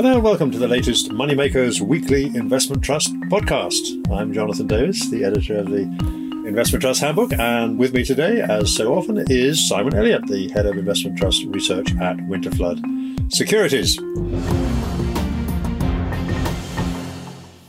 Hello and welcome to the latest Moneymakers Weekly Investment Trust podcast. I'm Jonathan Davis, the editor of the Investment Trust Handbook, and with me today, as so often, is Simon Elliott, the head of Investment Trust Research at Winterflood Securities.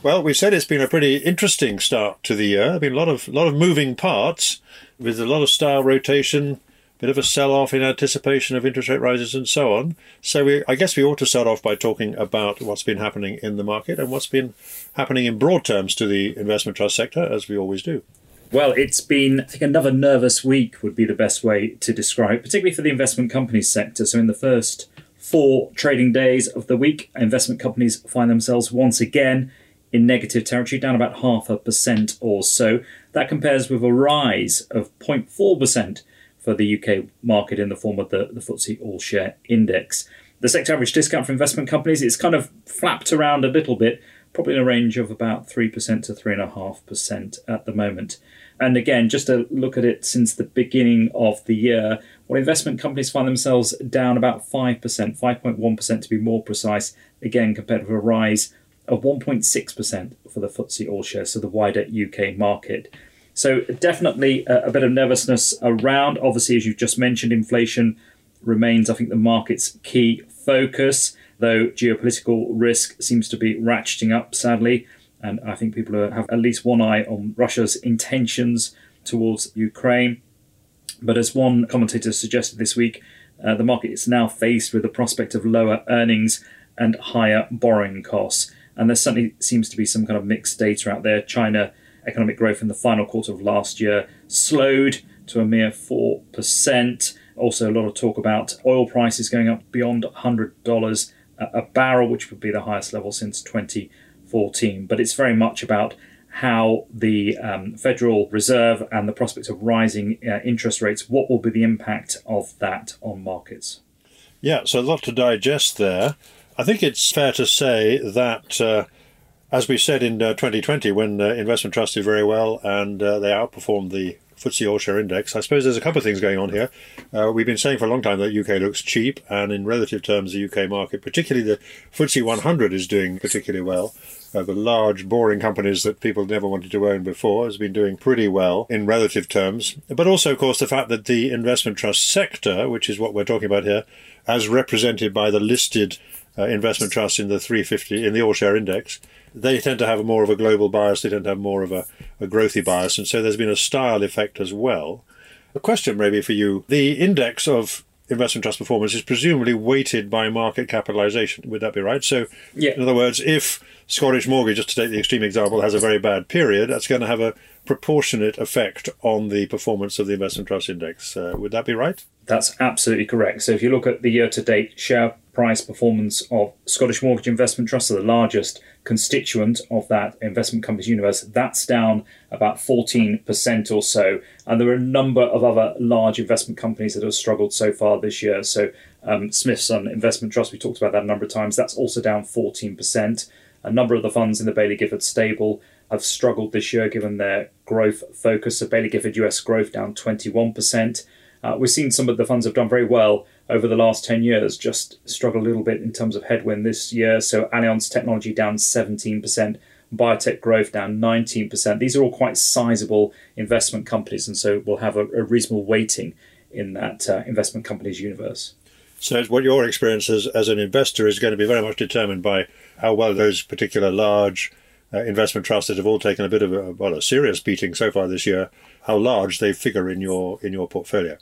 Well, we said it's been a pretty interesting start to the year. There have been a lot of lot of moving parts, with a lot of style rotation, bit of a sell-off in anticipation of interest rate rises and so on. So we, I guess we ought to start off by talking about what's been happening in the market and what's been happening in broad terms to the investment trust sector, as we always do. Well, it's been, I think, another nervous week would be the best way to describe, particularly for the investment companies sector. So, in the first four trading days of the week, investment companies find themselves once again in negative territory, down about half a percent or so. That compares with a rise of 0.4% for the UK market in the form of the, the FTSE All Share Index. The sector average discount for investment companies is kind of flapped around a little bit, probably in a range of about 3% to 3.5% at the moment. And again, just to look at it since the beginning of the year, well, investment companies find themselves down about 5%, 5.1% to be more precise, again, compared with a rise of 1.6% for the FTSE All Share, so the wider UK market. So definitely a, a bit of nervousness around. Obviously, as you've just mentioned, inflation remains, I think, the market's key focus, though geopolitical risk seems to be ratcheting up, sadly. And I think people have at least one eye on Russia's intentions towards Ukraine. But as one commentator suggested this week, uh, the market is now faced with the prospect of lower earnings and higher borrowing costs. And there certainly seems to be some kind of mixed data out there. China economic growth in the final quarter of last year slowed to a mere 4%. Also, a lot of talk about oil prices going up beyond $100 a barrel, which would be the highest level since 2014. But it's very much about how the um, Federal Reserve and the prospect of rising uh, interest rates, what will be the impact of that on markets? Yeah, so a lot to digest there. I think it's fair to say that. Uh, as we said in uh, 2020, when uh, investment trusts did very well and uh, they outperformed the FTSE All Share Index, I suppose there's a couple of things going on here. Uh, we've been saying for a long time that UK looks cheap, and in relative terms, the UK market, particularly the FTSE 100, is doing particularly well. Uh, the large, boring companies that people never wanted to own before has been doing pretty well in relative terms. But also, of course, the fact that the investment trust sector, which is what we're talking about here, as represented by the listed uh, investment trusts in the 350 in the All Share Index, they tend to have more of a global bias. They tend to have more of a, a growthy bias, and so there's been a style effect as well. A question maybe for you: the index of investment trust performance is presumably weighted by market capitalization. Would that be right? So, yeah. in other words, if Scottish Mortgage, just to take the extreme example, has a very bad period, that's going to have a proportionate effect on the performance of the investment trust index. Uh, would that be right? That's absolutely correct. So, if you look at the year to date share price performance of Scottish Mortgage Investment Trust, so the largest constituent of that investment company's universe, that's down about 14% or so. And there are a number of other large investment companies that have struggled so far this year. So, um, Smithson Investment Trust, we talked about that a number of times, that's also down 14%. A number of the funds in the Baillie Gifford stable have struggled this year given their growth focus. So, Baillie Gifford US growth down 21%. Uh, we've seen some of the funds have done very well over the last 10 years, just struggle a little bit in terms of headwind this year. So Allianz Technology down 17%, biotech growth down 19%. These are all quite sizable investment companies, and so we'll have a, a reasonable weighting in that uh, investment companies universe. So, what your experience as, as an investor is going to be very much determined by how well those particular large uh, investment trusts that have all taken a bit of a well a serious beating so far this year, how large they figure in your in your portfolio.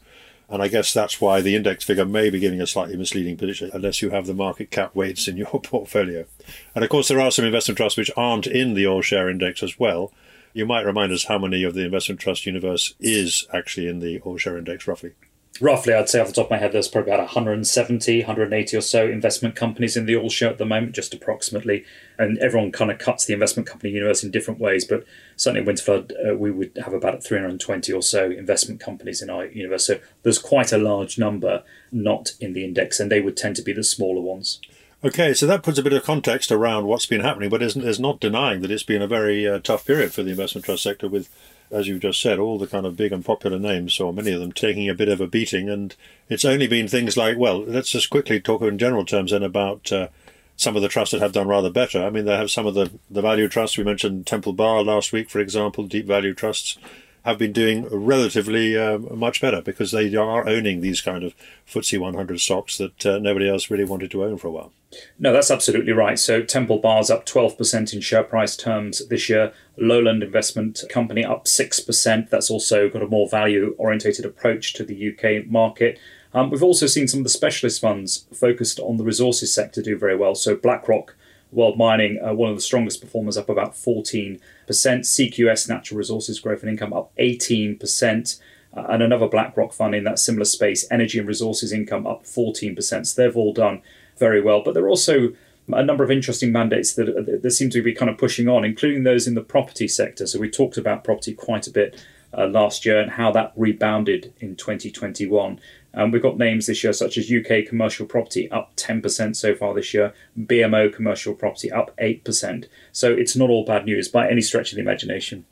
And I guess that's why the index figure may be giving a slightly misleading picture unless you have the market cap weights in your portfolio. And of course, there are some investment trusts which aren't in the all share index as well. You might remind us how many of the investment trust universe is actually in the all share index, roughly roughly, I'd say off the top of my head, there's probably about 170, 180 or so investment companies in the all share at the moment, just approximately. And everyone kind of cuts the investment company universe in different ways, but certainly at Winterflood, uh, we would have about 320 or so investment companies in our universe. So there's quite a large number not in the index, and they would tend to be the smaller ones. Okay, so that puts a bit of context around what's been happening, but there's not denying that it's been a very uh, tough period for the investment trust sector with as you've just said, all the kind of big and popular names, or many of them, taking a bit of a beating. And it's only been things like, well, let's just quickly talk in general terms then about uh, some of the trusts that have done rather better. I mean, they have some of the, the value trusts. We mentioned Temple Bar last week, for example, deep value trusts have been doing relatively uh, much better because they are owning these kind of FTSE 100 stocks that uh, nobody else really wanted to own for a while. No, that's absolutely right. So Temple Bar's up 12% in share price terms this year. Lowland Investment Company up 6%. That's also got a more value orientated approach to the UK market. Um, we've also seen some of the specialist funds focused on the resources sector do very well. So BlackRock World Mining, uh, one of the strongest performers, up about 14%. CQS Natural Resources Growth and Income up 18%. Uh, and another BlackRock fund in that similar space, Energy and Resources Income up 14%. So they've all done very well. But there are also a number of interesting mandates that, that seem to be kind of pushing on, including those in the property sector. So we talked about property quite a bit uh, last year and how that rebounded in 2021. Um, we've got names this year such as UK commercial property up 10% so far this year, BMO commercial property up 8%. So it's not all bad news by any stretch of the imagination.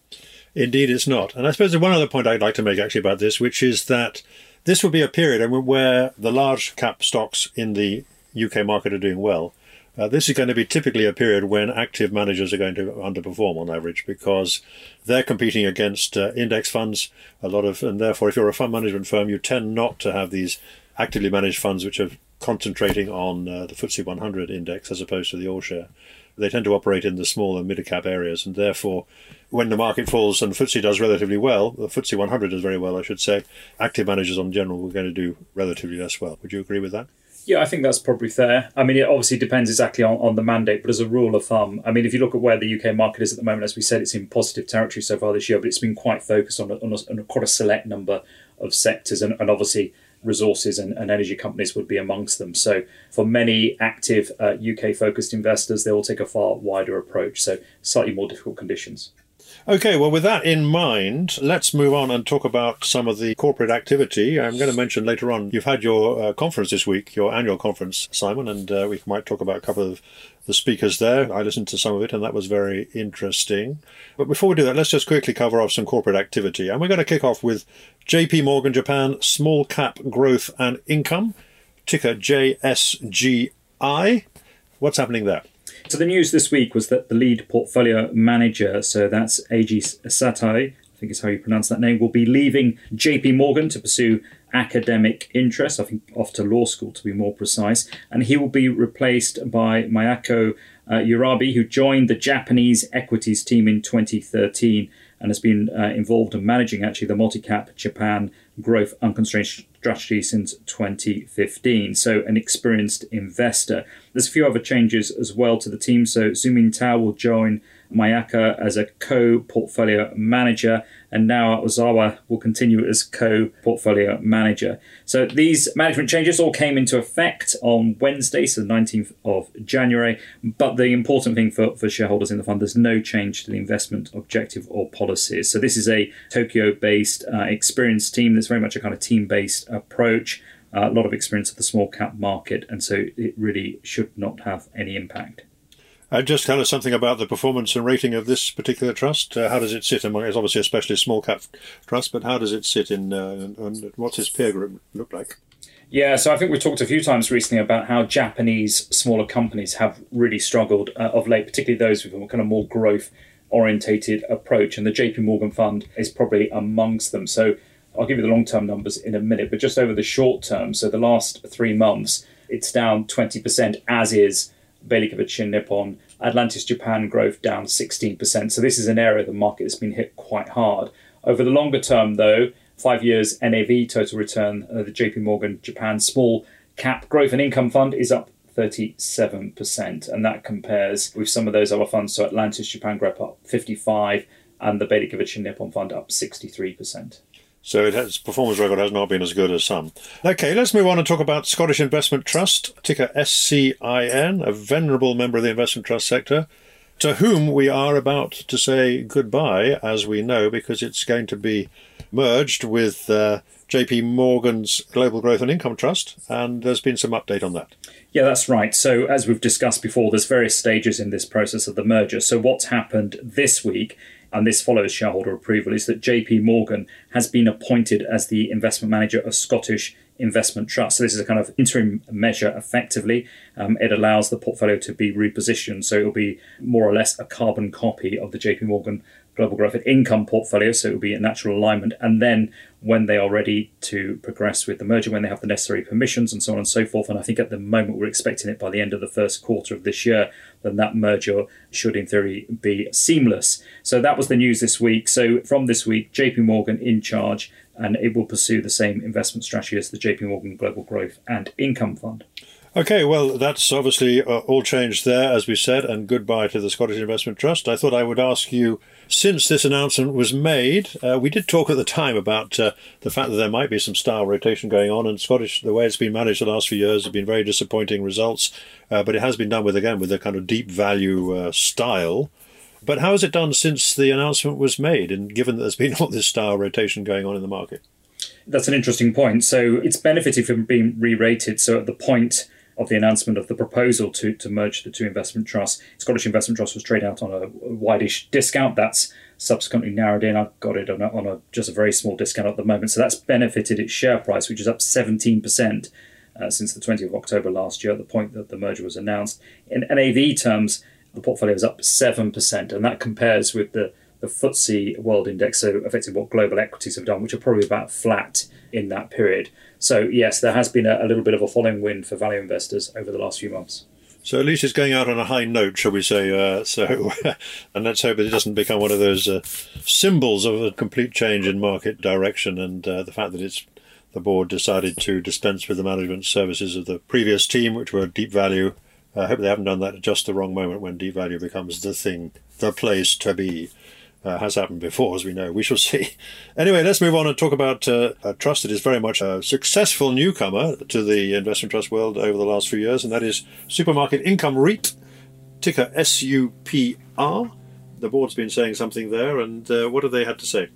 Indeed, it's not. And I suppose there's one other point I'd like to make actually about this, which is that this will be a period where the large cap stocks in the UK market are doing well. Uh, this is going to be typically a period when active managers are going to underperform on average because they're competing against uh, index funds a lot of, and therefore, if you're a fund management firm, you tend not to have these actively managed funds which are concentrating on uh, the FTSE 100 index as opposed to the all share. They tend to operate in the small and mid cap areas, and therefore, when the market falls and FTSE does relatively well, the FTSE 100 does very well, I should say. Active managers, on general, are going to do relatively less well. Would you agree with that? Yeah, I think that's probably fair. I mean, it obviously depends exactly on, on the mandate, but as a rule of thumb, I mean, if you look at where the UK market is at the moment, as we said, it's in positive territory so far this year, but it's been quite focused on, on, a, on a quite a select number of sectors, and, and obviously resources and, and, energy companies would be amongst them. So, for many active uh, UK focused investors, they will take a far wider approach. So, slightly more difficult conditions. Okay, well, with that in mind, let's move on and talk about some of the corporate activity. I'm going to mention later on, you've had your uh, conference this week, your annual conference, Simon, and uh, we might talk about a couple of the speakers there. I listened to some of it, and that was very interesting. But before we do that, let's just quickly cover off some corporate activity. And we're going to kick off with JP Morgan Japan Small Cap Growth and Income, ticker JSGI. What's happening there? So the news this week was that the lead portfolio manager, so that's Eiji Saito, I think is how you pronounce that name, will be leaving JP Morgan to pursue academic interests, I think off to law school to be more precise, and he will be replaced by Mayako uh, Urabe, who joined the Japanese equities team in 2013 and has been uh, involved in managing actually the multi-cap Japan growth unconstrained strategy since 2015. So, an experienced investor. There's a few other changes as well to the team. So, Xuming Tao will join Mayaka as a co portfolio manager, and now Ozawa will continue as co portfolio manager. So these management changes all came into effect on Wednesday, so the 19th of January. But the important thing for, for shareholders in the fund, there's no change to the investment objective or policies. So this is a Tokyo based uh, experienced team that's very much a kind of team based approach. Uh, a lot of experience of the small cap market, and so it really should not have any impact. Uh, just tell us something about the performance and rating of this particular trust. Uh, how does it sit among? It's obviously a small cap trust, but how does it sit in? Uh, and what's its peer group look like? Yeah, so I think we talked a few times recently about how Japanese smaller companies have really struggled uh, of late, particularly those with a kind of more growth orientated approach, and the JP Morgan Fund is probably amongst them. So I'll give you the long term numbers in a minute, but just over the short term, so the last three months, it's down 20%, as is Baillie Gifford Nippon, Atlantis Japan growth down 16%. So this is an area of the market that's been hit quite hard. Over the longer term, though, five years NAV total return, uh, the JP Morgan Japan Small Cap Growth and Income Fund is up 37%. And that compares with some of those other funds. So Atlantis Japan Growth up 55 and the Baillie Gifford Nippon Fund up 63%. So it has performance record has not been as good as some. Okay, let's move on and talk about Scottish Investment Trust, ticker SCIN, a venerable member of the investment trust sector, to whom we are about to say goodbye, as we know, because it's going to be merged with uh, JP Morgan's Global Growth and Income Trust, and there's been some update on that. Yeah, that's right. So, as we've discussed before, there's various stages in this process of the merger. So, what's happened this week and this follows shareholder approval, is that JP Morgan has been appointed as the investment manager of Scottish investment trust. So this is a kind of interim measure effectively. Um, it allows the portfolio to be repositioned. So it'll be more or less a carbon copy of the JP Morgan global growth and income portfolio, so it will be a natural alignment. And then when they are ready to progress with the merger, when they have the necessary permissions and so on and so forth, and I think at the moment we're expecting it by the end of the first quarter of this year, then that merger should in theory be seamless. So that was the news this week. So from this week, JP Morgan in charge, and it will pursue the same investment strategy as the JP Morgan Global Growth and Income Fund. Okay, well, that's obviously uh, all changed there, as we said, and goodbye to the Scottish Investment Trust. I thought I would ask you, since this announcement was made, uh, we did talk at the time about uh, the fact that there might be some style rotation going on, and Scottish, the way it's been managed the last few years, have been very disappointing results, uh, but it has been done with, again, with a kind of deep value uh, style. But how has it done since the announcement was made, and given that there's been all this style rotation going on in the market? That's an interesting point. So it's benefited from being re rated. So at the point, of the announcement of the proposal to, to merge the two investment trusts. Scottish Investment Trust was traded out on a wideish discount. That's subsequently narrowed in. I've got it on, a, on a, just a very small discount at the moment. So that's benefited its share price, which is up 17% uh, since the 20th of October last year, at the point that the merger was announced. In NAV terms, the portfolio is up 7%, and that compares with the the FTSE World Index, so effectively what global equities have done, which are probably about flat in that period. So, yes, there has been a, a little bit of a following wind for value investors over the last few months. So at least it's going out on a high note, shall we say? Uh, so, and let's hope it doesn't become one of those uh, symbols of a complete change in market direction. And uh, the fact that it's the board decided to dispense with the management services of the previous team, which were deep value. I hope they haven't done that at just the wrong moment when deep value becomes the thing, the place to be uh, has happened before, as we know. We shall see. Anyway, let's move on and talk about uh, a trust that is very much a successful newcomer to the investment trust world over the last few years, and that is Supermarket Income REIT, ticker SUPR. The board's been saying something there, and uh, what have they had to say?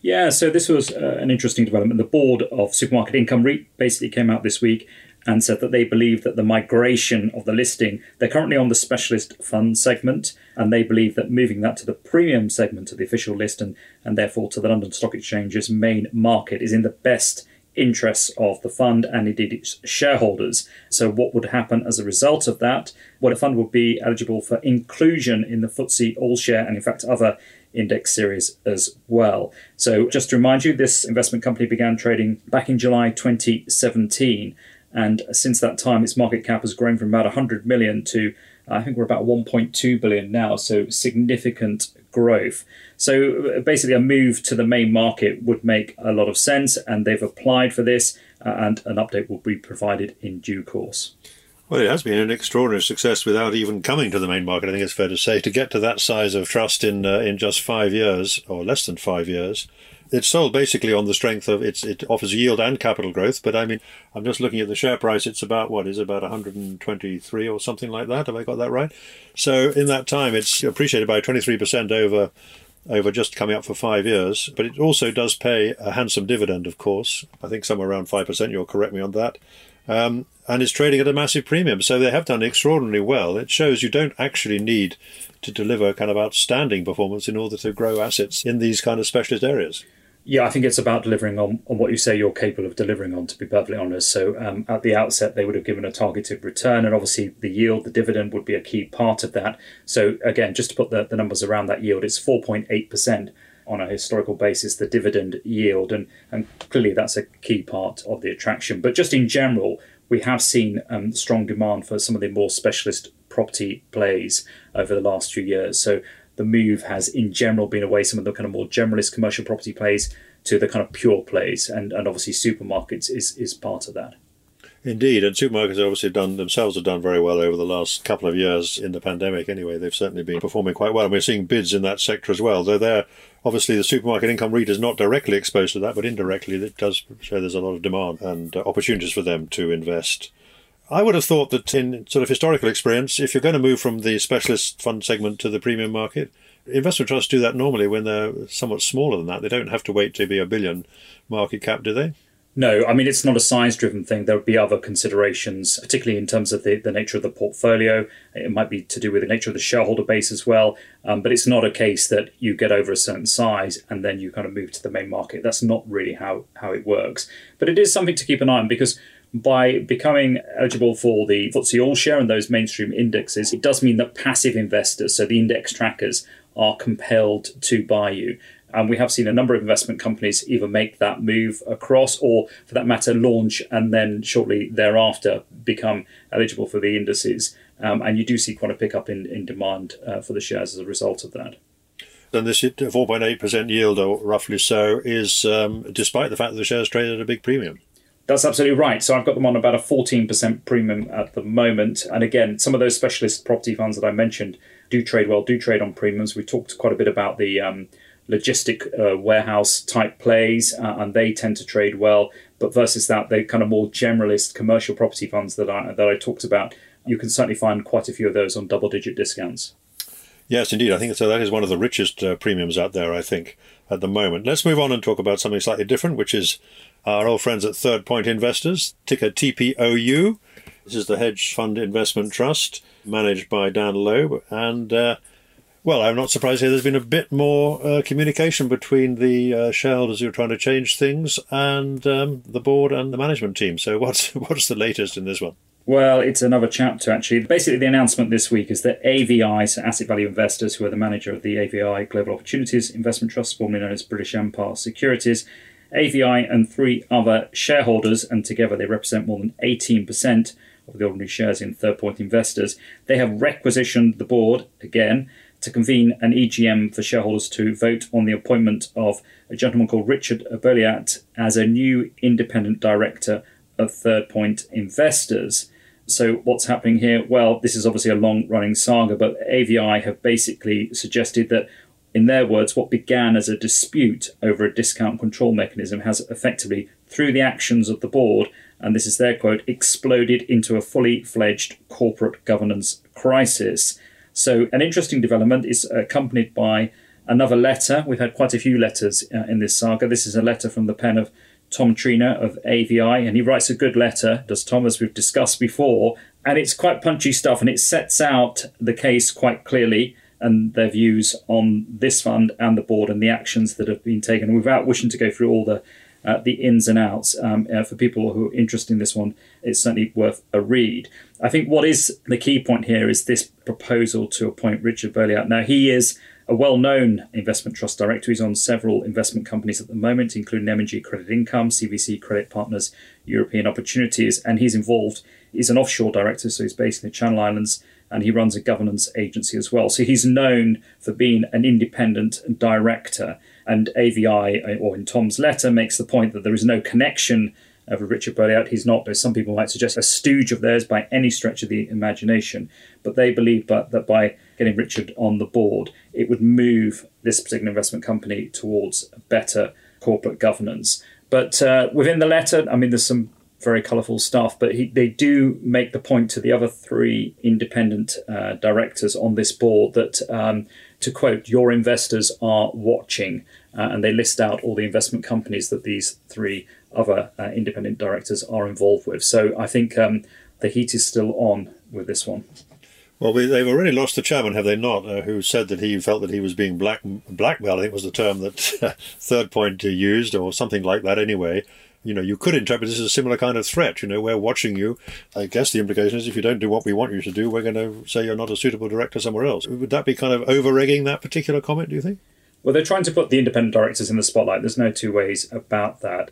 Yeah, so this was uh, an interesting development. The board of Supermarket Income REIT basically came out this week and said that they believe that the migration of the listing, they're currently on the specialist fund segment, and they believe that moving that to the premium segment of the official list and, and therefore to the London Stock Exchange's main market is in the best interests of the fund and indeed its shareholders. So, what would happen as a result of that? Well, the fund would be eligible for inclusion in the FTSE All Share and, in fact, other index series as well. So, just to remind you, this investment company began trading back in July 2017 and since that time, its market cap has grown from about 100 million to I think we're about 1.2 billion now, so significant growth. So basically, a move to the main market would make a lot of sense, and they've applied for this, uh, and an update will be provided in due course. Well, it has been an extraordinary success without even coming to the main market. I think it's fair to say to get to that size of trust in uh, in just five years or less than five years it's sold basically on the strength of its it offers yield and capital growth. But I mean, I'm just looking at the share price. It's about what is about 123 or something like that. Have I got that right? So in that time, it's appreciated by 23% over over just coming up for five years. But it also does pay a handsome dividend, of course. I think somewhere around five percent. You'll correct me on that. Um, and it's trading at a massive premium. So they have done extraordinarily well. It shows you don't actually need to deliver kind of outstanding performance in order to grow assets in these kind of specialist areas. Yeah, I think it's about delivering on, on what you say you're capable of delivering on, to be perfectly honest. So, um, at the outset, they would have given a targeted return, and obviously, the yield, the dividend would be a key part of that. So, again, just to put the, the numbers around that yield, it's 4.8% on a historical basis, the dividend yield, and, and clearly that's a key part of the attraction. But just in general, we have seen um, strong demand for some of the more specialist property plays over the last few years. So, the move has in general been away some of the kind of more generalist commercial property plays to the kind of pure plays and, and obviously supermarkets is, is part of that. Indeed, and supermarkets obviously done themselves have done very well over the last couple of years in the pandemic. Anyway, they've certainly been performing quite well, and we're seeing bids in that sector as well. Though they're obviously the supermarket income REIT is not directly exposed to that, but indirectly it does show there's a lot of demand and uh, opportunities for them to invest. I would have thought that in sort of historical experience, if you're going to move from the specialist fund segment to the premium market, investment trusts do that normally when they're somewhat smaller than that. They don't have to wait to be a billion market cap, do they? No, I mean, it's not a size driven thing. There would be other considerations, particularly in terms of the, the nature of the portfolio. It might be to do with the nature of the shareholder base as well. Um, but it's not a case that you get over a certain size and then you kind of move to the main market. That's not really how, how it works. But it is something to keep an eye on because by becoming eligible for the FTSE All Share and those mainstream indexes, it does mean that passive investors, so the index trackers, are compelled to buy you. And we have seen a number of investment companies either make that move across or, for that matter, launch and then shortly thereafter become eligible for the indices. Um, and you do see quite a pickup in, in demand uh, for the shares as a result of that. And this 4.8% yield, or roughly so, is um, despite the fact that the shares trade at a big premium. That's absolutely right. So I've got them on about a 14% premium at the moment. And again, some of those specialist property funds that I mentioned do trade well, do trade on premiums. We talked quite a bit about the um, logistic uh, warehouse type plays, uh, and they tend to trade well. But versus that, the kind of more generalist commercial property funds that I that I talked about, you can certainly find quite a few of those on double digit discounts. Yes, indeed. I think so. That is one of the richest uh, premiums out there. I think at the moment. Let's move on and talk about something slightly different, which is our old friends at Third Point Investors, ticker TPOU. This is the hedge fund investment trust managed by Dan Loeb, and uh, well, I'm not surprised here. There's been a bit more uh, communication between the uh, shareholders who are trying to change things and um, the board and the management team. So, what's what's the latest in this one? Well, it's another chapter actually. Basically, the announcement this week is that AVI, so Asset Value Investors, who are the manager of the AVI Global Opportunities Investment Trust, formerly known as British Empire Securities, AVI and three other shareholders, and together they represent more than 18% of the ordinary shares in Third Point Investors. They have requisitioned the board again to convene an EGM for shareholders to vote on the appointment of a gentleman called Richard Boléat as a new independent director of Third Point Investors. So, what's happening here? Well, this is obviously a long running saga, but AVI have basically suggested that, in their words, what began as a dispute over a discount control mechanism has effectively, through the actions of the board, and this is their quote, exploded into a fully fledged corporate governance crisis. So, an interesting development is accompanied by another letter. We've had quite a few letters uh, in this saga. This is a letter from the pen of Tom Treanor of AVI, and he writes a good letter, does Tom, as we've discussed before. And it's quite punchy stuff, and it sets out the case quite clearly and their views on this fund and the board and the actions that have been taken. without wishing to go through all the uh, the ins and outs. Um, uh, for people who are interested in this one, it's certainly worth a read. I think what is the key point here is this proposal to appoint Richard Boléat. Now, he is a well known investment trust director. He's on several investment companies at the moment, including M&G Credit Income, CVC Credit Partners, European Opportunities, and he's involved. He's an offshore director, so he's based in the Channel Islands and he runs a governance agency as well. So he's known for being an independent director. And AVI, or in Tom's letter, makes the point that there is no connection of Richard Boléat. He's not, as some people might suggest, a stooge of theirs by any stretch of the imagination. But they believe that by getting Richard on the board, it would move this particular investment company towards better corporate governance. But uh, within the letter, I mean, there's some very colourful stuff, but he, they do make the point to the other three independent uh, directors on this board that um, to quote, your investors are watching. Uh, and they list out all the investment companies that these three other uh, independent directors are involved with. So I think um, the heat is still on with this one. Well, we, they've already lost the chairman, have they not? Uh, who said that he felt that he was being black blackmailed? I think was the term that Third Point used, or something like that. Anyway, you know, you could interpret this as a similar kind of threat. You know, we're watching you. I guess the implication is if you don't do what we want you to do, we're going to say you're not a suitable director somewhere else. Would that be kind of over egging that particular comment, do you think? Well, they're trying to put the independent directors in the spotlight. There's no two ways about that.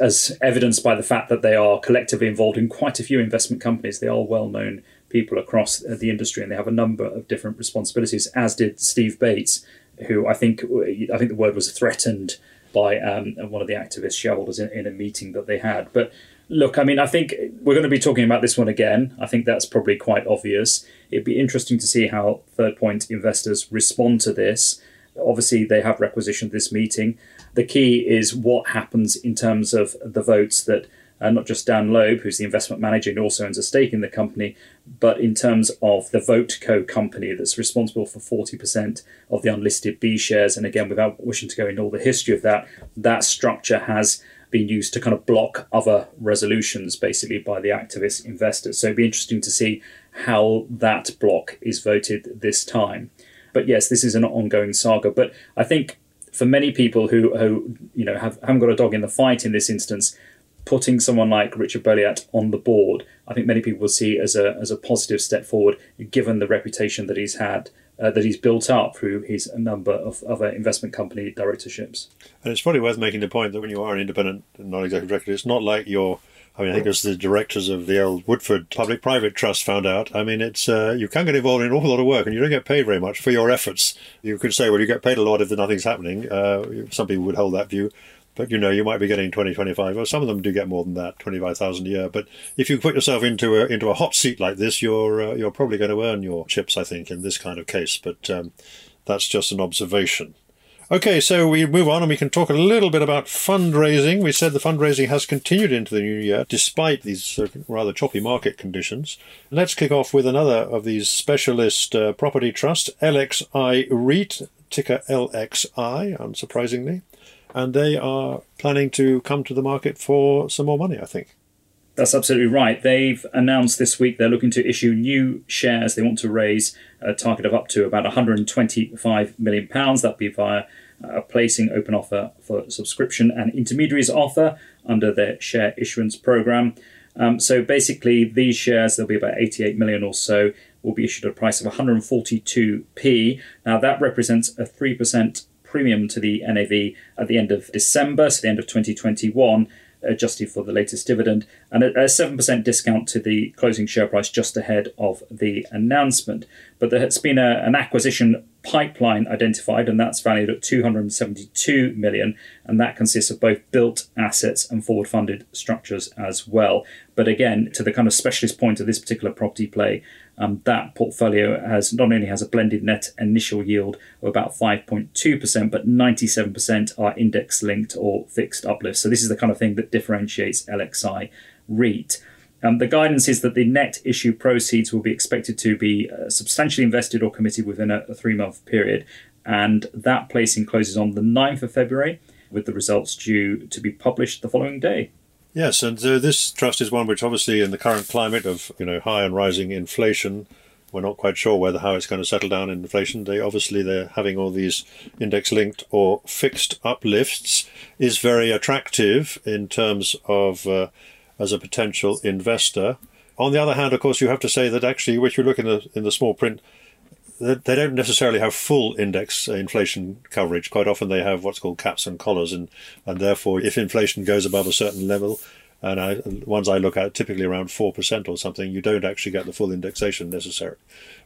As evidenced by the fact that they are collectively involved in quite a few investment companies, they are well known people across the industry and they have a number of different responsibilities, as did Steve Bates, who I think I think the word was threatened by um, one of the activist shareholders in, in a meeting that they had. But look, I mean, I think we're going to be talking about this one again. I think that's probably quite obvious. It'd be interesting to see how Third Point investors respond to this. Obviously, they have requisitioned this meeting. The key is what happens in terms of the votes that uh, not just Dan Loeb, who's the investment manager and also owns a stake in the company, but in terms of the VoteCo company that's responsible for 40% of the unlisted B shares. And again, without wishing to go into all the history of that, that structure has been used to kind of block other resolutions, basically by the activist investors. So it'd be interesting to see how that block is voted this time. But yes, this is an ongoing saga. But I think for many people who, who you know have haven't got a dog in the fight in this instance, putting someone like Richard Boléat on the board, I think many people will see as a as a positive step forward, given the reputation that he's had. Uh, that he's built up through his number of other investment company directorships. And it's probably worth making the point that when you are an independent non-executive director, it's not like you're I mean, I think as the directors of the old Woodford Public Private Trust found out, I mean, it's uh, you can get involved in an awful lot of work and you don't get paid very much for your efforts. You could say, well, you get paid a lot if nothing's happening. Uh, some people would hold that view. But you know, you might be getting 20, 25, or some of them do get more than that, 25,000 a year. But if you put yourself into a, into a hot seat like this, you're, uh, you're probably going to earn your chips, I think, in this kind of case. But um, that's just an observation. Okay, so we move on and we can talk a little bit about fundraising. We said the fundraising has continued into the new year despite these uh, rather choppy market conditions. Let's kick off with another of these specialist uh, property trusts, LXI REIT, ticker LXI, unsurprisingly and they are planning to come to the market for some more money, I think. That's absolutely right. They've announced this week they're looking to issue new shares. They want to raise a target of up to about 125 million pounds. That'll be via a placing open offer for subscription and intermediaries offer under their share issuance program. Um, so basically, these shares, there'll be about 88 million or so, will be issued at a price of 142p. Now, that represents a 3% premium to the NAV at the end of December, so the end of 2021, uh, adjusted for the latest dividend, and a, 7% discount to the closing share price just ahead of the announcement. But there has been a, an acquisition pipeline identified, and that's valued at 272 million, and that consists of both built assets and forward funded structures as well. But again, to the kind of specialist point of this particular property play, um, that portfolio has not only has a blended net initial yield of about 5.2%, but 97% are index linked or fixed uplifts. So this is the kind of thing that differentiates LXI REIT. Um, the guidance is that the net issue proceeds will be expected to be uh, substantially invested or committed within a, a three month period. And that placing closes on the 9th of February, with the results due to be published the following day. Yes, and uh, this trust is one which, obviously, in the current climate of you know high and rising inflation, we're not quite sure whether how it's going to settle down in inflation. They obviously they're having all these index linked or fixed uplifts is very attractive in terms of uh, as a potential investor. On the other hand, of course, you have to say that actually, if you look in the in the small print, they don't necessarily have full index inflation coverage. Quite often, they have what's called caps and collars, and and therefore, if inflation goes above a certain level, and I, ones I look at typically around four percent or something, you don't actually get the full indexation necessary.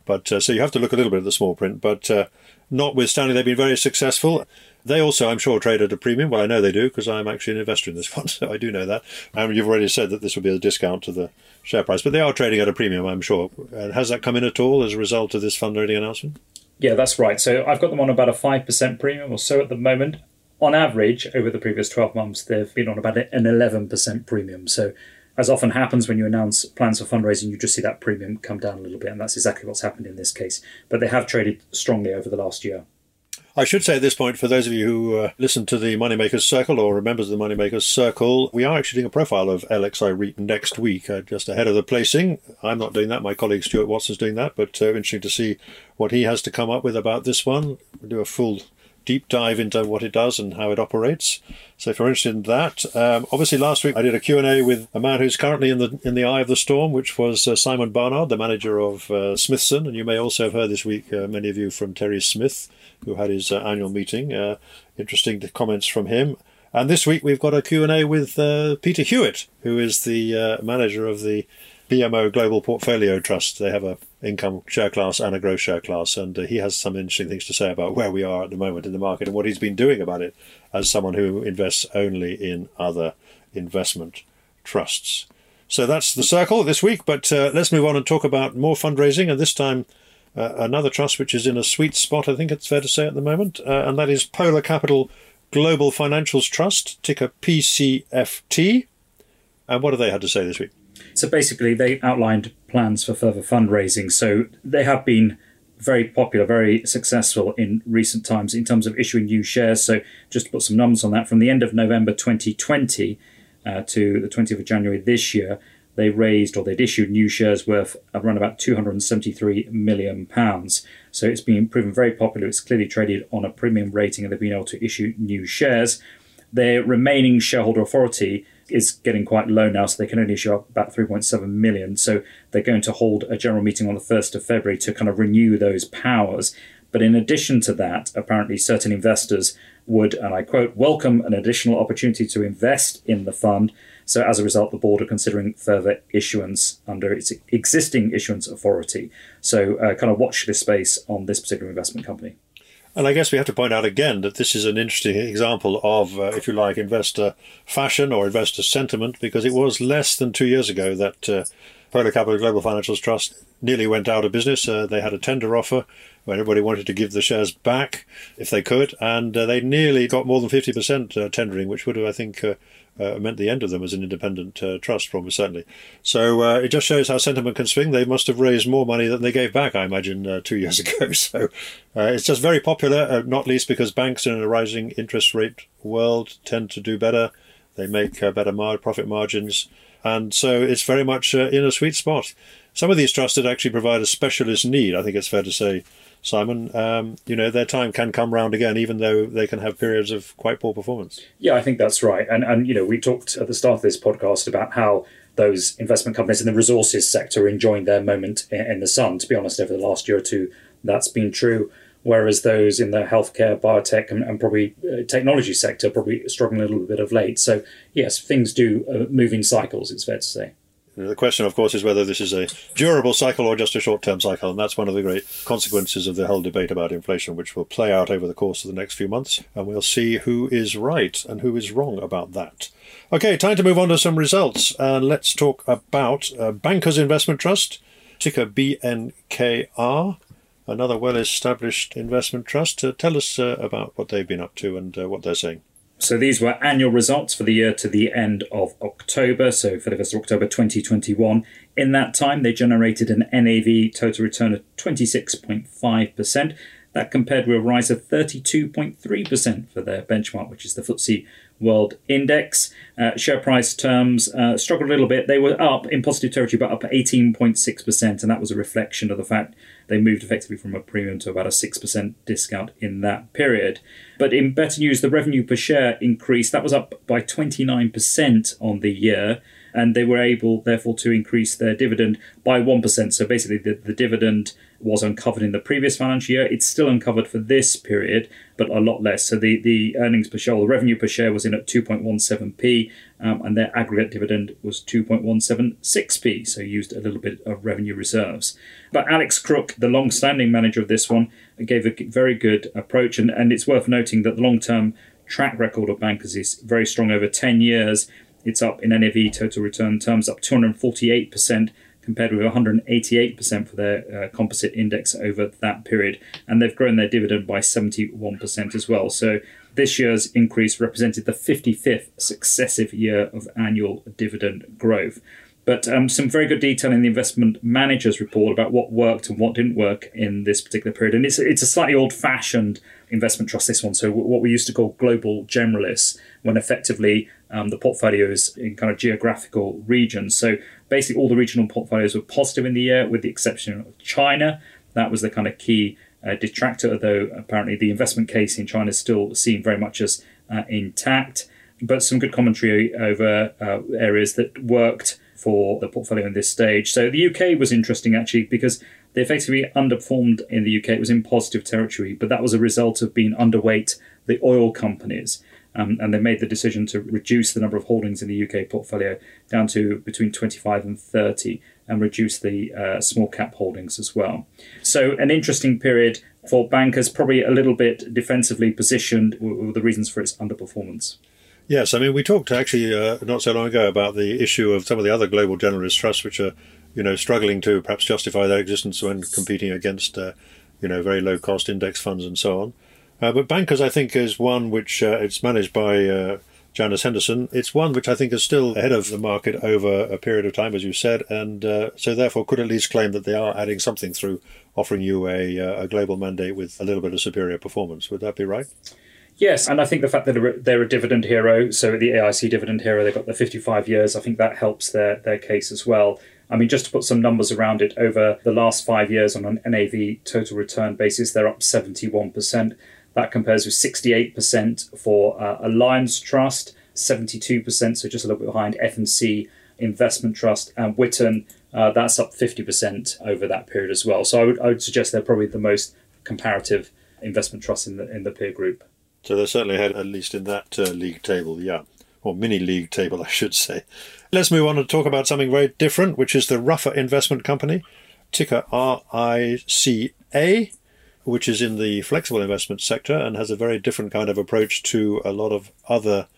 But uh, so you have to look a little bit at the small print. But uh, notwithstanding, they've been very successful. They also, I'm sure, trade at a premium. Well, I know they do because I'm actually an investor in this one, so I do know that. And you've already said that this will be a discount to the share price, but they are trading at a premium, I'm sure. And has that come in at all as a result of this fundraising announcement? Yeah, that's right. So I've got them on about a 5% premium or so at the moment. On average, over the previous 12 months, they've been on about an 11% premium. So as often happens when you announce plans for fundraising, you just see that premium come down a little bit, and that's exactly what's happened in this case. But they have traded strongly over the last year. I should say at this point, for those of you who uh, listen to the Moneymakers Circle or are members of the Moneymakers Circle, we are actually doing a profile of LXI REIT next week, uh, just ahead of the placing. I'm not doing that. My colleague Stuart Watson's doing that, but uh, interesting to see what he has to come up with about this one. We'll do a full deep dive into what it does and how it operates. So if you're interested in that, um, obviously last week I did a Q&A with a man who's currently in the in the eye of the storm, which was uh, Simon Barnard, the manager of uh, Smithson, and you may also have heard this week uh, many of you from Terry Smith, who had his uh, annual meeting. Uh, interesting comments from him. And this week we've got a Q&A with uh, Peter Hewitt, who is the manager of the BMO Global Portfolio Trust. They have a income share class and a growth share class, and uh, he has some interesting things to say about where we are at the moment in the market and what he's been doing about it as someone who invests only in other investment trusts. So that's the circle this week, but uh, let's move on and talk about more fundraising, and this time uh, another trust which is in a sweet spot, I think it's fair to say at the moment, uh, and that is Polar Capital Global Financials Trust, ticker PCFT. And what have they had to say this week? So basically, they outlined plans for further fundraising. So they have been very popular, very successful in recent times in terms of issuing new shares. So, just to put some numbers on that, from the end of November 2020 uh, to the 20th of January this year, they raised or they'd issued new shares worth around about 273 million pounds. So it's been proven very popular. It's clearly traded on a premium rating, and they've been able to issue new shares. Their remaining shareholder authority is getting quite low now, so they can only issue up about 3.7 million. So they're going to hold a general meeting on the 1st of February to kind of renew those powers. But in addition to that, apparently certain investors would, and I quote, welcome an additional opportunity to invest in the fund. So as a result, the board are considering further issuance under its existing issuance authority. So uh, kind of watch this space on this particular investment company. And I guess we have to point out again that this is an interesting example of, uh, if you like, investor fashion or investor sentiment, because it was less than two years ago that uh, Polar Capital Global Financials Trust nearly went out of business. Uh, they had a tender offer when everybody wanted to give the shares back if they could, and uh, they nearly got more than 50% uh, tendering, which would have, I think, uh, meant the end of them as an independent uh, trust, almost certainly. So uh, it just shows how sentiment can swing. They must have raised more money than they gave back, I imagine, uh, two years ago. So uh, it's just very popular, uh, not least because banks in a rising interest rate world tend to do better. They make better mar- profit margins. And so it's very much in a sweet spot. Some of these trusts did actually provide a specialist need, I think it's fair to say, Simon, um, you know, their time can come round again, even though they can have periods of quite poor performance. Yeah, I think that's right. And, and you know, we talked at the start of this podcast about how those investment companies in the resources sector are enjoying their moment in, in the sun. To be honest, over the last year or two, that's been true. Whereas those in the healthcare, biotech, and, and probably uh, technology sector probably struggling a little bit of late. So, yes, things do uh, move in cycles, it's fair to say. The question, of course, is whether this is a durable cycle or just a short term cycle. And that's one of the great consequences of the whole debate about inflation, which will play out over the course of the next few months. And we'll see who is right and who is wrong about that. Okay, time to move on to some results. And let's talk about uh, Bankers Investment Trust, ticker BNKR, another well established investment trust. Uh, tell us uh, about what they've been up to and uh, what they're saying. So these were annual results for the year to the end of October, so for the 1st of October 2021. In that time, they generated an NAV total return of 26.5%. That compared with a rise of 32.3% for their benchmark, which is the FTSE World Index. Uh, share price terms uh, struggled a little bit. They were up in positive territory, but up 18.6%, and that was a reflection of the fact they moved effectively from a premium to about a 6% discount in that period. But in better news, the revenue per share increased. That was up by 29% on the year and they were able, therefore, to increase their dividend by 1%. So basically, the, the dividend was uncovered in the previous financial year. It's still uncovered for this period, but a lot less. So the, the earnings per share, the revenue per share, was in at 2.17p, um, and their aggregate dividend was 2.176p. So used a little bit of revenue reserves. But Alex Crooke, the long standing manager of this one, gave a very good approach, and, and it's worth noting that the long term track record of bankers is very strong over 10 years it's up in NAV total return terms, up 248% compared with 188% for their uh, composite index over that period. And they've grown their dividend by 71% as well. So this year's increase represented the 55th successive year of annual dividend growth. But um, some very good detail in the investment manager's report about what worked and what didn't work in this particular period. And it's, it's a slightly old fashioned investment trust, this one. So, what we used to call global generalists, when effectively um, the portfolios in kind of geographical regions. So, basically, all the regional portfolios were positive in the year, with the exception of China. That was the kind of key uh, detractor, although apparently the investment case in China is still seen very much as uh, intact. But some good commentary over uh, areas that worked for the portfolio in this stage. So the UK was interesting actually because they effectively underperformed in the UK. It was in positive territory, but that was a result of being underweight the oil companies. Um, and they made the decision to reduce the number of holdings in the UK portfolio down to between 25 and 30 and reduce the uh, small cap holdings as well. So, an interesting period for bankers, probably a little bit defensively positioned, with the reasons for its underperformance. Yes, I mean we talked actually uh, not so long ago about the issue of some of the other global generalist trusts, which are, you know, struggling to perhaps justify their existence when competing against, uh, you know, very low cost index funds and so on. Uh, but bankers, I think, is one which uh, it's managed by uh, Janus Henderson. It's one which I think is still ahead of the market over a period of time, as you said, and uh, so therefore could at least claim that they are adding something through offering you a, uh, a global mandate with a little bit of superior performance. Would that be right? Yes, and I think the fact that they're a dividend hero, so the AIC dividend hero, they've got the 55 years, I think that helps their, their case as well. I mean, just to put some numbers around it, over the last five years on an NAV total return basis, they're up 71%. That compares with 68% for uh, Alliance Trust, 72%, so just a little bit behind F&C Investment Trust, and Witan, uh, that's up 50% over that period as well. So I would, I would suggest they're probably the most comparative investment trust in the in the peer group. So they're certainly ahead, at least in that uh, league table, yeah. Or mini league table, I should say. Let's move on and talk about something very different, which is the Ruffer Investment Company, ticker RICA, which is in the flexible investment sector and has a very different kind of approach to a lot of other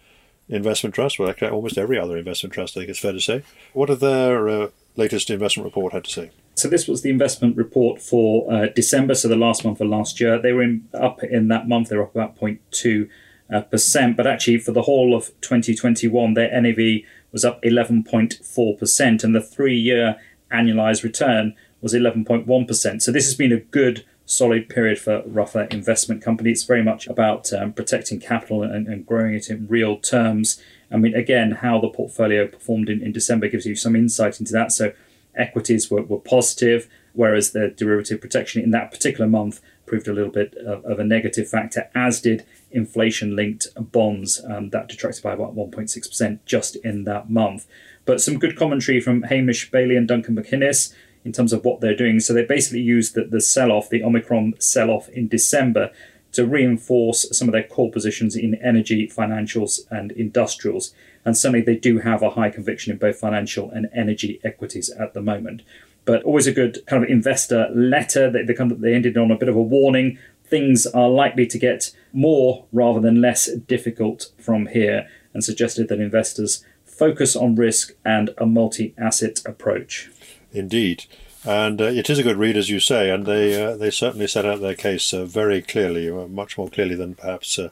investment trusts. Well, actually, almost every other investment trust, I think it's fair to say. What have their uh, latest investment report had to say? So this was the investment report for uh, December, so the last month of last year. They were in, up in that month. They were up about 0.2 uh, percent, but actually for the whole of 2021, their NAV was up 11.4 percent, and the three-year annualized return was 11.1 percent. So this has been a good solid period for Ruffer Investment Company. It's very much about um, protecting capital and, and, growing it in real terms. I mean, again, how the portfolio performed in, in December gives you some insight into that. So equities were, were positive, whereas the derivative protection in that particular month proved a little bit of, of a negative factor, as did inflation linked bonds. Um, that detracted by about 1.6% just in that month. But some good commentary from Hamish Baillie and Duncan MacInnes in terms of what they're doing. So they basically used the, the sell off, the Omicron sell off in December, to reinforce some of their core positions in energy, financials, and industrials. And certainly they do have a high conviction in both financial and energy equities at the moment. But always a good kind of investor letter. They, they, kind of, they ended on a bit of a warning. Things are likely to get more rather than less difficult from here, and suggested that investors focus on risk and a multi asset approach. Indeed. And uh, it is a good read, as you say, and they uh, they certainly set out their case uh, very clearly, uh, much more clearly than perhaps uh,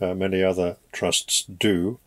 uh, many other trusts do.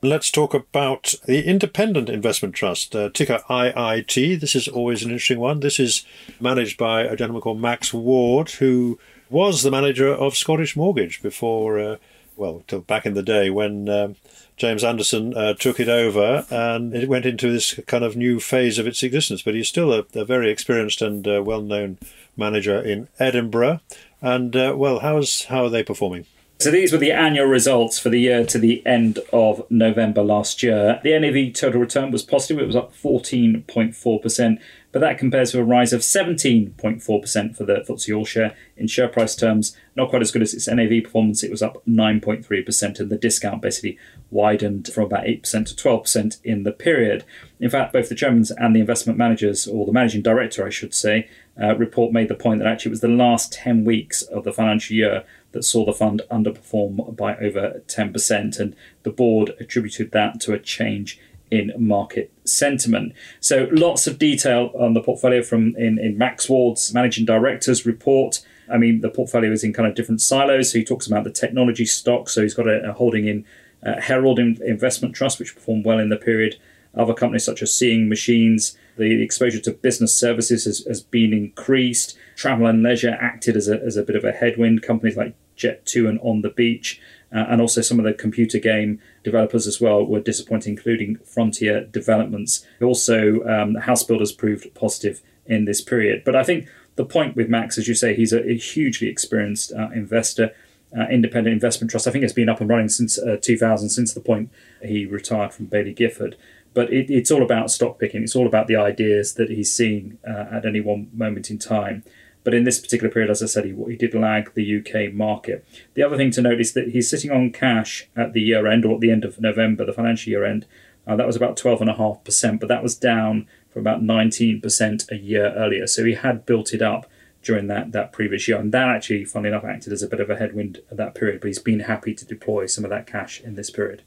Let's talk about the Independent Investment Trust, ticker IIT. This is always an interesting one. This is managed by a gentleman called Max Ward, who was the manager of Scottish Mortgage before, well, till back in the day when um, James Anderson uh, took it over and it went into this kind of new phase of its existence. But he's still a, a very experienced and uh, well known manager in Edinburgh. And, uh, well, how's, how are they performing? So these were the annual results for the year to the end of November last year. The NAV total return was positive, it was up 14.4%, but that compares to a rise of 17.4% for the FTSE All Share in share price terms. Not quite as good as its NAV performance, it was up 9.3%, and the discount basically widened from about 8% to 12% in the period. In fact, both the chairmen and the investment managers, or the managing director, I should say, uh, report made the point that actually it was the last 10 weeks of the financial year that saw the fund underperform by over 10%. And the board attributed that to a change in market sentiment. So lots of detail on the portfolio from in, in Max Ward's managing director's report. I mean, the portfolio is in kind of different silos. So he talks about the technology stock. So he's got a, a holding in uh, Herald Investment Trust, which performed well in the period. Other companies such as Seeing Machines, the exposure to business services has, has been increased. Travel and leisure acted as a, as a bit of a headwind. Companies like Jet2 and On the Beach, uh, and also some of the computer game developers as well were disappointing, including Frontier Developments. Also, um, house builders proved positive in this period. But I think the point with Max, as you say, he's a, a hugely experienced uh, investor. Uh, independent investment trust. I think it's been up and running since uh, 2000, since the point he retired from Baillie Gifford. But it, it's all about stock picking. It's all about the ideas that he's seeing uh, at any one moment in time. But in this particular period, as I said, he, he did lag the UK market. The other thing to note is that he's sitting on cash at the year end or at the end of November, the financial year end. Uh, that was about 12.5%, but that was down from about 19% a year earlier. So he had built it up during that, that previous year. And that actually, funnily enough, acted as a bit of a headwind at that period, but he's been happy to deploy some of that cash in this period.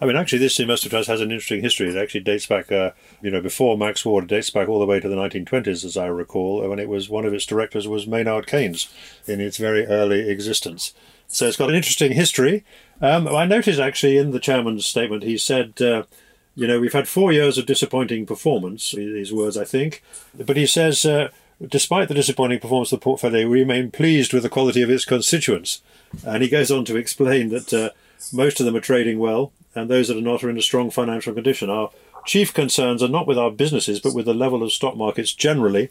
I mean, actually, this investor trust has an interesting history. It actually dates back, uh, you know, before Max Ward, it dates back all the way to the 1920s, as I recall, when it was one of its directors was Maynard Keynes in its very early existence. So it's got an interesting history. Um, I noticed actually in the chairman's statement, he said, uh, you know, we've had four years of disappointing performance, these words, I think. But he says, uh, despite the disappointing performance of the portfolio, we remain pleased with the quality of its constituents. And he goes on to explain that uh, most of them are trading well, and those that are not are in a strong financial condition. Our chief concerns are not with our businesses, but with the level of stock markets generally,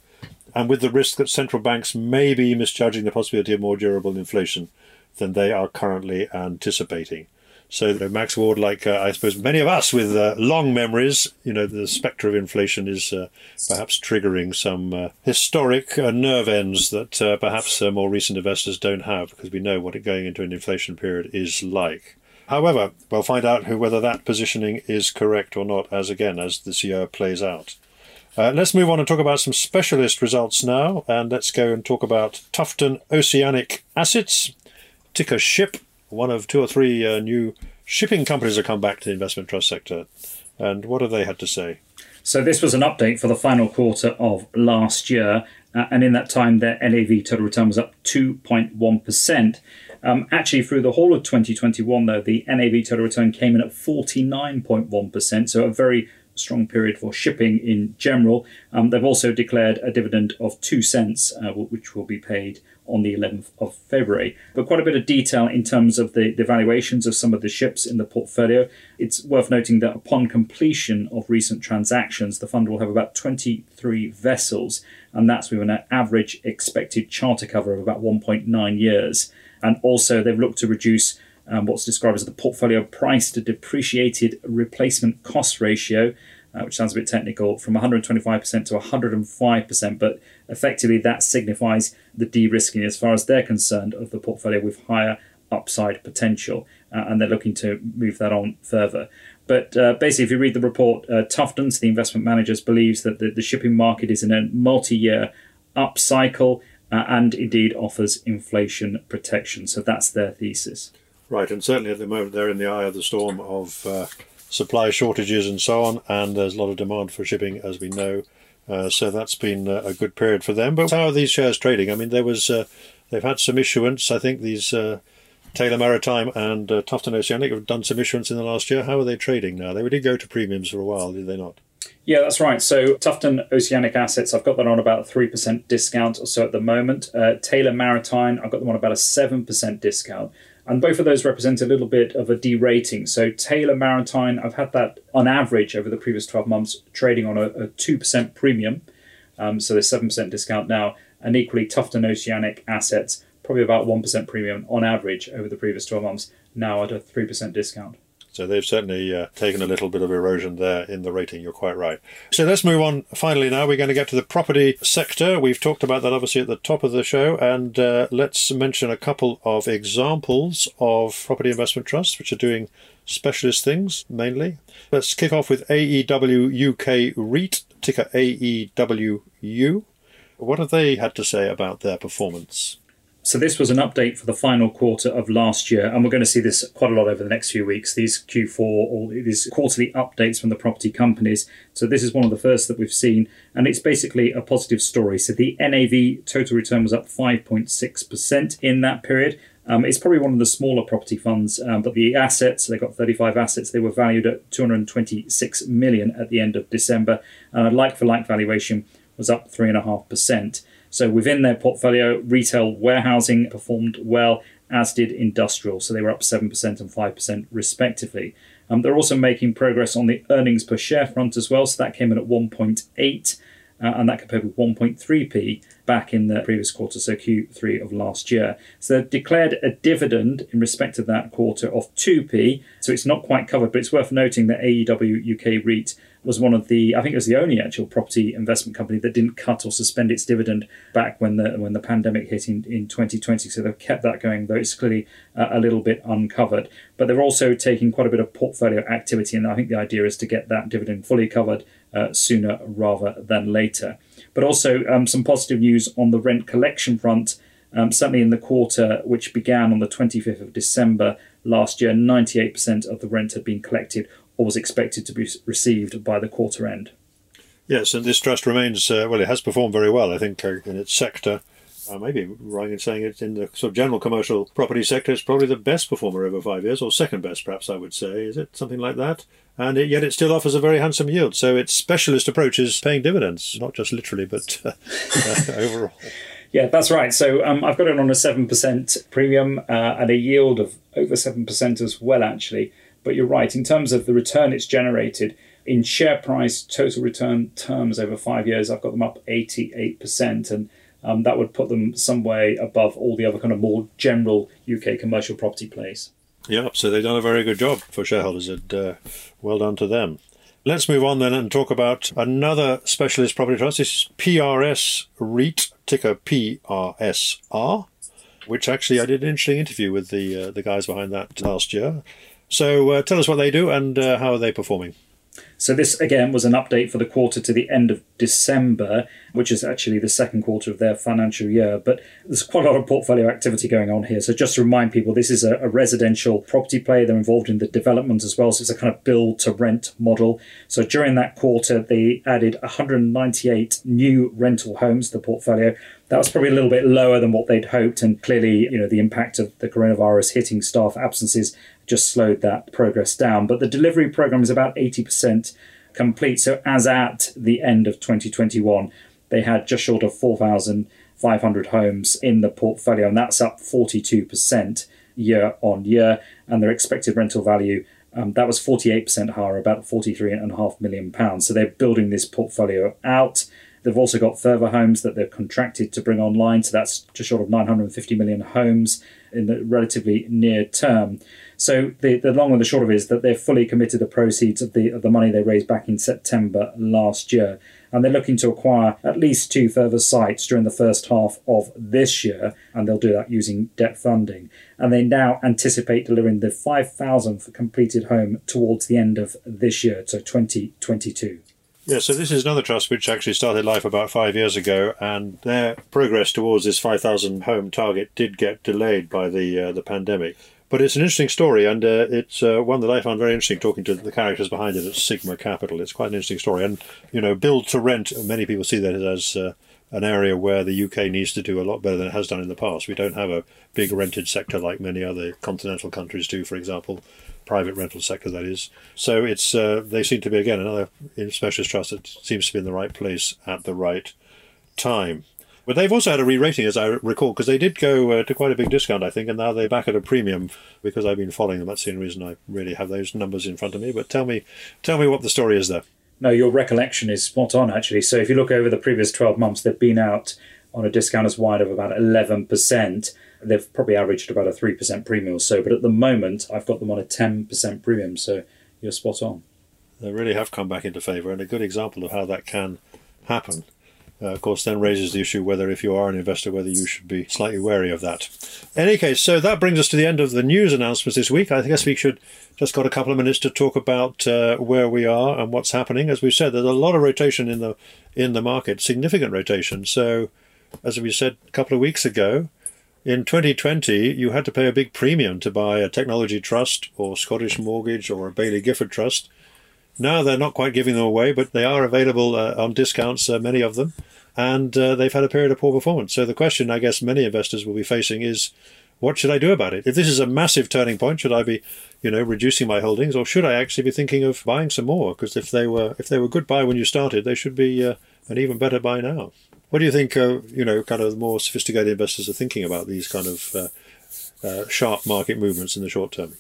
and with the risk that central banks may be misjudging the possibility of more durable inflation than they are currently anticipating. So, you know, Max Ward, like uh, I suppose many of us with uh, long memories, you know, the spectre of inflation is uh, perhaps triggering some uh, historic uh, nerve ends that uh, perhaps more recent investors don't have because we know what it going into an inflation period is like. However, we'll find out who, whether that positioning is correct or not as again as this year plays out. Uh, let's move on and talk about some specialist results now, and let's go and talk about Tufton Oceanic Assets, ticker SHIP, one of two or three uh, new shipping companies that come back to the investment trust sector. And what have they had to say? So this was an update for the final quarter of last year, uh, and in that time, their NAV total return was up 2.1%. Um, actually, through the whole of 2021, though, the NAV total return came in at 49.1%, so a very strong period for shipping in general. Um, they've also declared a dividend of two cents, uh, which will be paid on the 11th of February. But quite a bit of detail in terms of the, the valuations of some of the ships in the portfolio. It's worth noting that upon completion of recent transactions, the fund will have about 23 vessels, and that's with an average expected charter cover of about 1.9 years. And also, they've looked to reduce um, what's described as the portfolio price to depreciated replacement cost ratio, uh, which sounds a bit technical, from 125% to 105%. But effectively, that signifies the de risking as far as they're concerned of the portfolio with higher upside potential. Uh, and they're looking to move that on further. But uh, basically, if you read the report, uh, Tufton's, the investment managers, believes that the, the shipping market is in a multi year upcycle uh, and indeed offers inflation protection. So that's their thesis. Right, and certainly at the moment they're in the eye of the storm of uh, supply shortages and so on, and there's a lot of demand for shipping, as we know. Uh, so that's been uh, a good period for them. But how are these shares trading? I mean, there was uh, they've had some issuance. I think these uh, Taylor Maritime and uh, Tufton Oceanic have done some issuance in the last year. How are they trading now? They did go to premiums for a while, did they not? Yeah, that's right. So Tufton Oceanic Assets, I've got that on about a 3% discount or so at the moment. Uh, Taylor Maritime, I've got them on about a 7% discount. And both of those represent a little bit of a derating. So Taylor Maritime, I've had that on average over the previous 12 months trading on a, a 2% premium. Um, so there's 7% discount now. And equally, Tufton Oceanic Assets, probably about 1% premium on average over the previous 12 months, now at a 3% discount. So they've certainly uh, taken a little bit of erosion there in the rating. You're quite right. So let's move on. Finally, now we're going to get to the property sector. We've talked about that obviously at the top of the show, and uh, let's mention a couple of examples of property investment trusts which are doing specialist things mainly. Let's kick off with AEW UK REIT, ticker AEWU. What have they had to say about their performance? So this was an update for the final quarter of last year, and we're going to see this quite a lot over the next few weeks. These Q4 or these quarterly updates from the property companies. So this is one of the first that we've seen, and it's basically a positive story. So the NAV total return was up 5.6% in that period. Um, it's probably one of the smaller property funds, um, but the assets, they got 35 assets, they were valued at 226 million at the end of December, and a like for like valuation was up 3.5%. So within their portfolio, retail warehousing performed well, as did industrial. So they were up 7% and 5% respectively. Um, they're also making progress on the earnings per share front as well. So that came in at 1.8. Uh, and that compared with 1.3p back in the previous quarter, so Q3 of last year. So they've declared a dividend in respect of that quarter of 2p, so it's not quite covered, but it's worth noting that AEW UK REIT was one of the I think it was the only actual property investment company that didn't cut or suspend its dividend back when the when the pandemic hit in, in 2020. So they've kept that going, though it's clearly uh, a little bit uncovered. But they're also taking quite a bit of portfolio activity, and I think the idea is to get that dividend fully covered uh, sooner rather than later. But also um, some positive news on the rent collection front. Um, certainly in the quarter, which began on the 25th of December last year, 98% of the rent had been collected or was expected to be received by the quarter end. Yes, and this trust remains, uh, well, it has performed very well, I think, uh, in its sector. I may be wrong in saying it in the sort of general commercial property sector, it's probably the best performer over five years, or second best, perhaps I would say. Is it something like that? And it, yet it still offers a very handsome yield. So its specialist approach is paying dividends, not just literally, but uh, uh, overall. Yeah, that's right. So um, I've got it on a 7% premium uh, and a yield of over 7% as well, actually. But you're right, in terms of the return it's generated, in share price total return terms over five years, I've got them up 88%. And um, that would put them some way above all the other kind of more general UK commercial property plays. Yeah, so they've done a very good job for shareholders, and uh, well done to them. Let's move on then and talk about another specialist property trust. This is PRS REIT, ticker PRSR, which actually I did an interesting interview with the uh, the guys behind that last year. So uh, tell us what they do and uh, how are they performing. So this again was an update for the quarter to the end of December, which is actually the second quarter of their financial year. But there's quite a lot of portfolio activity going on here. So just to remind people, this is a, a residential property play. They're involved in the development as well. So it's a kind of build to rent model. So during that quarter, they added 198 new rental homes to the portfolio. That was probably a little bit lower than what they'd hoped, and clearly, you know, the impact of the coronavirus hitting staff absences just slowed that progress down. But the delivery program is about 80% complete. So as at the end of 2021, they had just short of 4,500 homes in the portfolio, and that's up 42% year on year. And their expected rental value um, that was 48% higher, about 43.5 million pounds. So they're building this portfolio out. They've also got further homes that they've contracted to bring online, so that's just short of 950 million homes in the relatively near term. So the, the long and the short of it is that they've fully committed the proceeds of the of the money they raised back in September last year, and they're looking to acquire at least two further sites during the first half of this year, and they'll do that using debt funding. And they now anticipate delivering the 5,000th completed home towards the end of this year, so 2022. Yeah, so this is another trust which actually started life about five years ago, and their progress towards this 5,000 home target did get delayed by the uh, the pandemic. But it's an interesting story, and uh, it's uh, one that I found very interesting talking to the characters behind it at Sigma Capital. It's quite an interesting story. And, you know, build to rent, many people see that as uh, an area where the UK needs to do a lot better than it has done in the past. We don't have a big rented sector like many other continental countries do, for example, private rental sector, that is. So it's uh, they seem to be, again, another specialist trust that seems to be in the right place at the right time. But they've also had a re-rating, as I recall, because they did go uh, to quite a big discount, I think, and now they're back at a premium because I've been following them. That's the only reason I really have those numbers in front of me. But tell me, tell me what the story is there. No, your recollection is spot on, actually. So if you look over the previous 12 months, they've been out on a discount as wide of about 11%. They've probably averaged about a 3% premium or so. But at the moment, I've got them on a 10% premium. So you're spot on. They really have come back into favour, and a good example of how that can happen uh, of course, then raises the issue whether, if you are an investor, whether you should be slightly wary of that. In any case, so that brings us to the end of the news announcements this week. I guess we should just got a couple of minutes to talk about uh, where we are and what's happening. As we said, there's a lot of rotation in the in the market, significant rotation. So, as we said a couple of weeks ago, in 2020, you had to pay a big premium to buy a technology trust or Scottish Mortgage or a Baillie Gifford trust. Now they're not quite giving them away, but they are available uh, on discounts, uh, many of them, and uh, they've had a period of poor performance. So the question I guess many investors will be facing is, what should I do about it? If this is a massive turning point, should I be, you know, reducing my holdings, or should I actually be thinking of buying some more? Because if they were if they were good buy when you started, they should be uh, an even better buy now. What do you think? Uh, you know, kind of the more sophisticated investors are thinking about these kind of uh, uh, sharp market movements in the short term.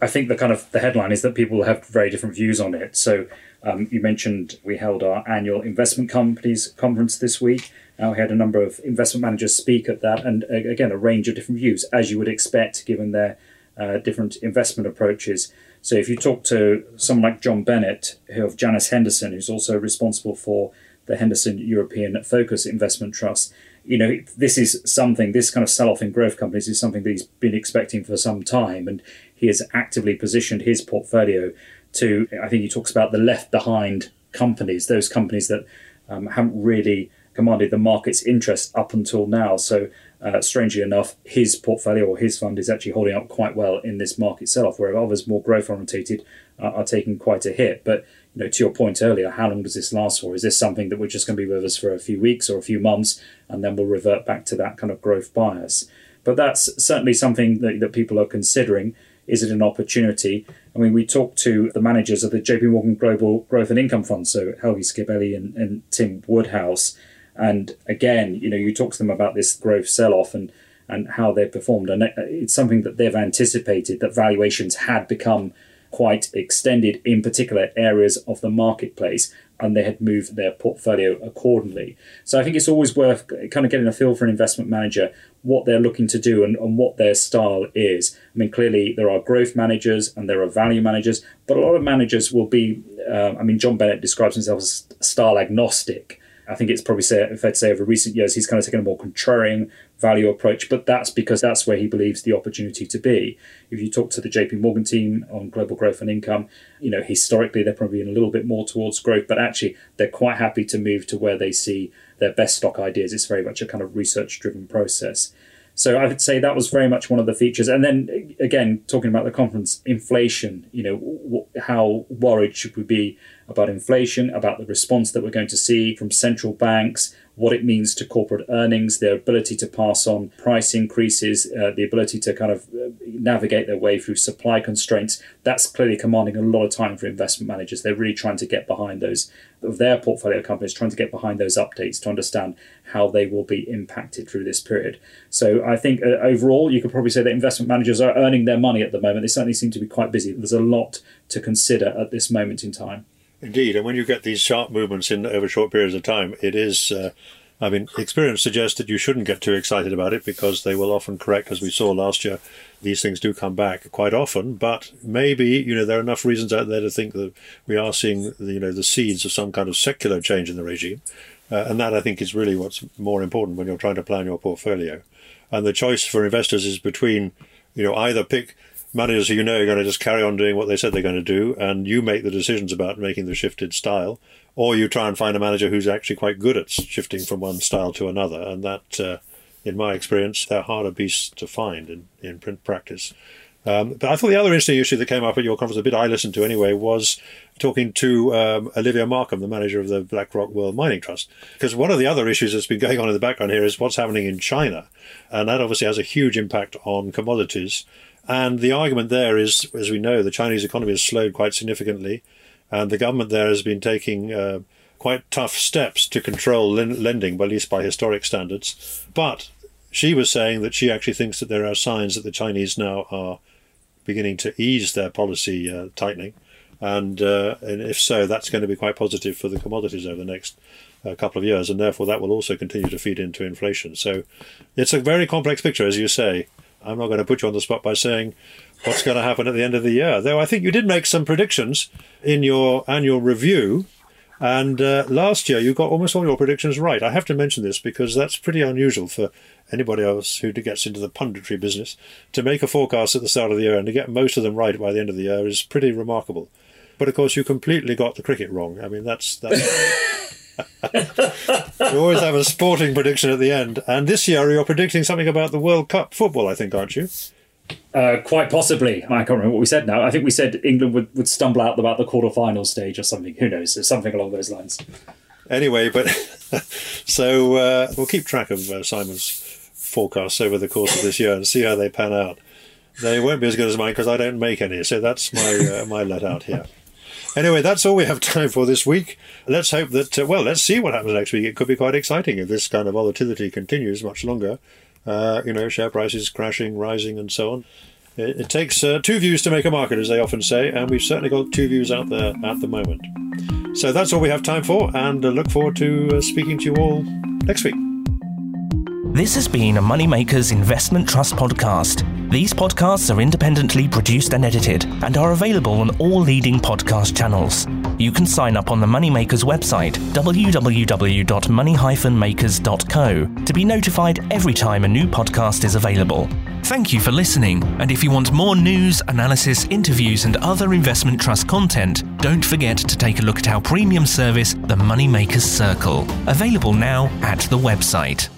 I think the kind of the headline is that people have very different views on it. So um, you mentioned we held our annual investment companies conference this week. Uh, we had a number of investment managers speak at that, and again a range of different views, as you would expect, given their uh, different investment approaches. So if you talk to someone like John Bennett, who of Janus Henderson, who's also responsible for the Henderson European Focus Investment Trust, you know, this is something, this kind of sell off in growth companies is something that he's been expecting for some time. And he has actively positioned his portfolio to, I think he talks about the left behind companies, those companies that um, haven't really commanded the market's interest up until now. So, uh, strangely enough, his portfolio or his fund is actually holding up quite well in this market sell-off, where others more growth orientated uh, are taking quite a hit. But you know, to your point earlier, how long does this last for? Is this something that we're just going to be with us for a few weeks or a few months, and then we'll revert back to that kind of growth bias? But that's certainly something that, that people are considering. Is it an opportunity? I mean, we talked to the managers of the JP Morgan Global Growth and Income Fund, so Helge Skibeli and, and Tim Woodhouse. And again, you know, you talk to them about this growth sell-off and and how they've performed, and it's something that they've anticipated that valuations had become quite extended in particular areas of the marketplace and they had moved their portfolio accordingly. So I think it's always worth kind of getting a feel for an investment manager what they're looking to do and, and what their style is. I mean, clearly there are growth managers and there are value managers, but a lot of managers will be. Uh, I mean, John Bennett describes himself as style agnostic. I think it's probably fair to say over recent years he's kind of taken a more contrarian value approach, but that's because that's where he believes the opportunity to be. If you talk to the JP Morgan team on global growth and income, you know, historically they're probably in a little bit more towards growth, but actually they're quite happy to move to where they see their best stock ideas. It's very much a kind of research driven process. So I would say that was very much one of the features. And then again, talking about the conference, inflation. You know, how worried should we be about inflation, about the response that we're going to see from central banks, what it means to corporate earnings, their ability to pass on price increases, uh, the ability to kind of uh, navigate their way through supply constraints. That's clearly commanding a lot of time for investment managers. They're really trying to get behind those of their portfolio companies, trying to get behind those updates to understand how they will be impacted through this period. So I think uh, overall, you could probably say that investment managers are earning their money at the moment. They certainly seem to be quite busy. There's a lot to consider at this moment in time. Indeed, and when you get these sharp movements in over short periods of time, it is. Uh, I mean, experience suggests that you shouldn't get too excited about it because they will often correct, as we saw last year. These things do come back quite often, but maybe you know there are enough reasons out there to think that we are seeing you know the seeds of some kind of secular change in the regime, uh, and that I think is really what's more important when you're trying to plan your portfolio. And the choice for investors is between you know either pick managers who you know are going to just carry on doing what they said they're going to do, and you make the decisions about making the shifted style, or you try and find a manager who's actually quite good at shifting from one style to another, and that, uh, in my experience, they're harder beasts to find in, in print practice. Um, but I thought the other interesting issue that came up at your conference, a bit I listened to anyway, was talking to um, Olivia Markham, the manager of the BlackRock World Mining Trust. Because one of the other issues that's been going on in the background here is what's happening in China. And that obviously has a huge impact on commodities. And the argument there is, as we know, the Chinese economy has slowed quite significantly, and the government there has been taking uh, quite tough steps to control lending, at least by historic standards. But she was saying that she actually thinks that there are signs that the Chinese now are beginning to ease their policy uh, tightening. And, uh, and, if so, that's going to be quite positive for the commodities over the next uh, couple of years, and therefore that will also continue to feed into inflation. So it's a very complex picture, as you say. I'm not going to put you on the spot by saying what's going to happen at the end of the year. Though I think you did make some predictions in your annual review. And uh, last year, you got almost all your predictions right. I have to mention this because that's pretty unusual for anybody else who gets into the punditry business to make a forecast at the start of the year and to get most of them right by the end of the year is pretty remarkable. But of course, you completely got the cricket wrong. I mean, that's that's. you always have a sporting prediction at the end. And this year you're predicting something about the World Cup football, I think, aren't you? Uh, quite possibly. I can't remember what we said now. I think we said England would, would stumble out about the quarter-final stage or something. Who knows? Something along those lines. Anyway, but so uh, we'll keep track of uh, Simon's forecasts over the course of this year and see how they pan out. They won't be as good as mine because I don't make any, so that's my uh, my let out here. Anyway, that's all we have time for this week. Let's hope that, uh, well, let's see what happens next week. It could be quite exciting if this kind of volatility continues much longer. Uh, you know, share prices crashing, rising, and so on. It, it takes uh, two views to make a market, as they often say, and we've certainly got two views out there at the moment. So that's all we have time for, and uh, look forward to uh, speaking to you all next week. This has been a Moneymakers Investment Trust podcast. These podcasts are independently produced and edited and are available on all leading podcast channels. You can sign up on the Moneymakers website, www.money-makers.co, to be notified every time a new podcast is available. Thank you for listening, and if you want more news, analysis, interviews, and other investment trust content, don't forget to take a look at our premium service, the Moneymakers Circle, available now at the website.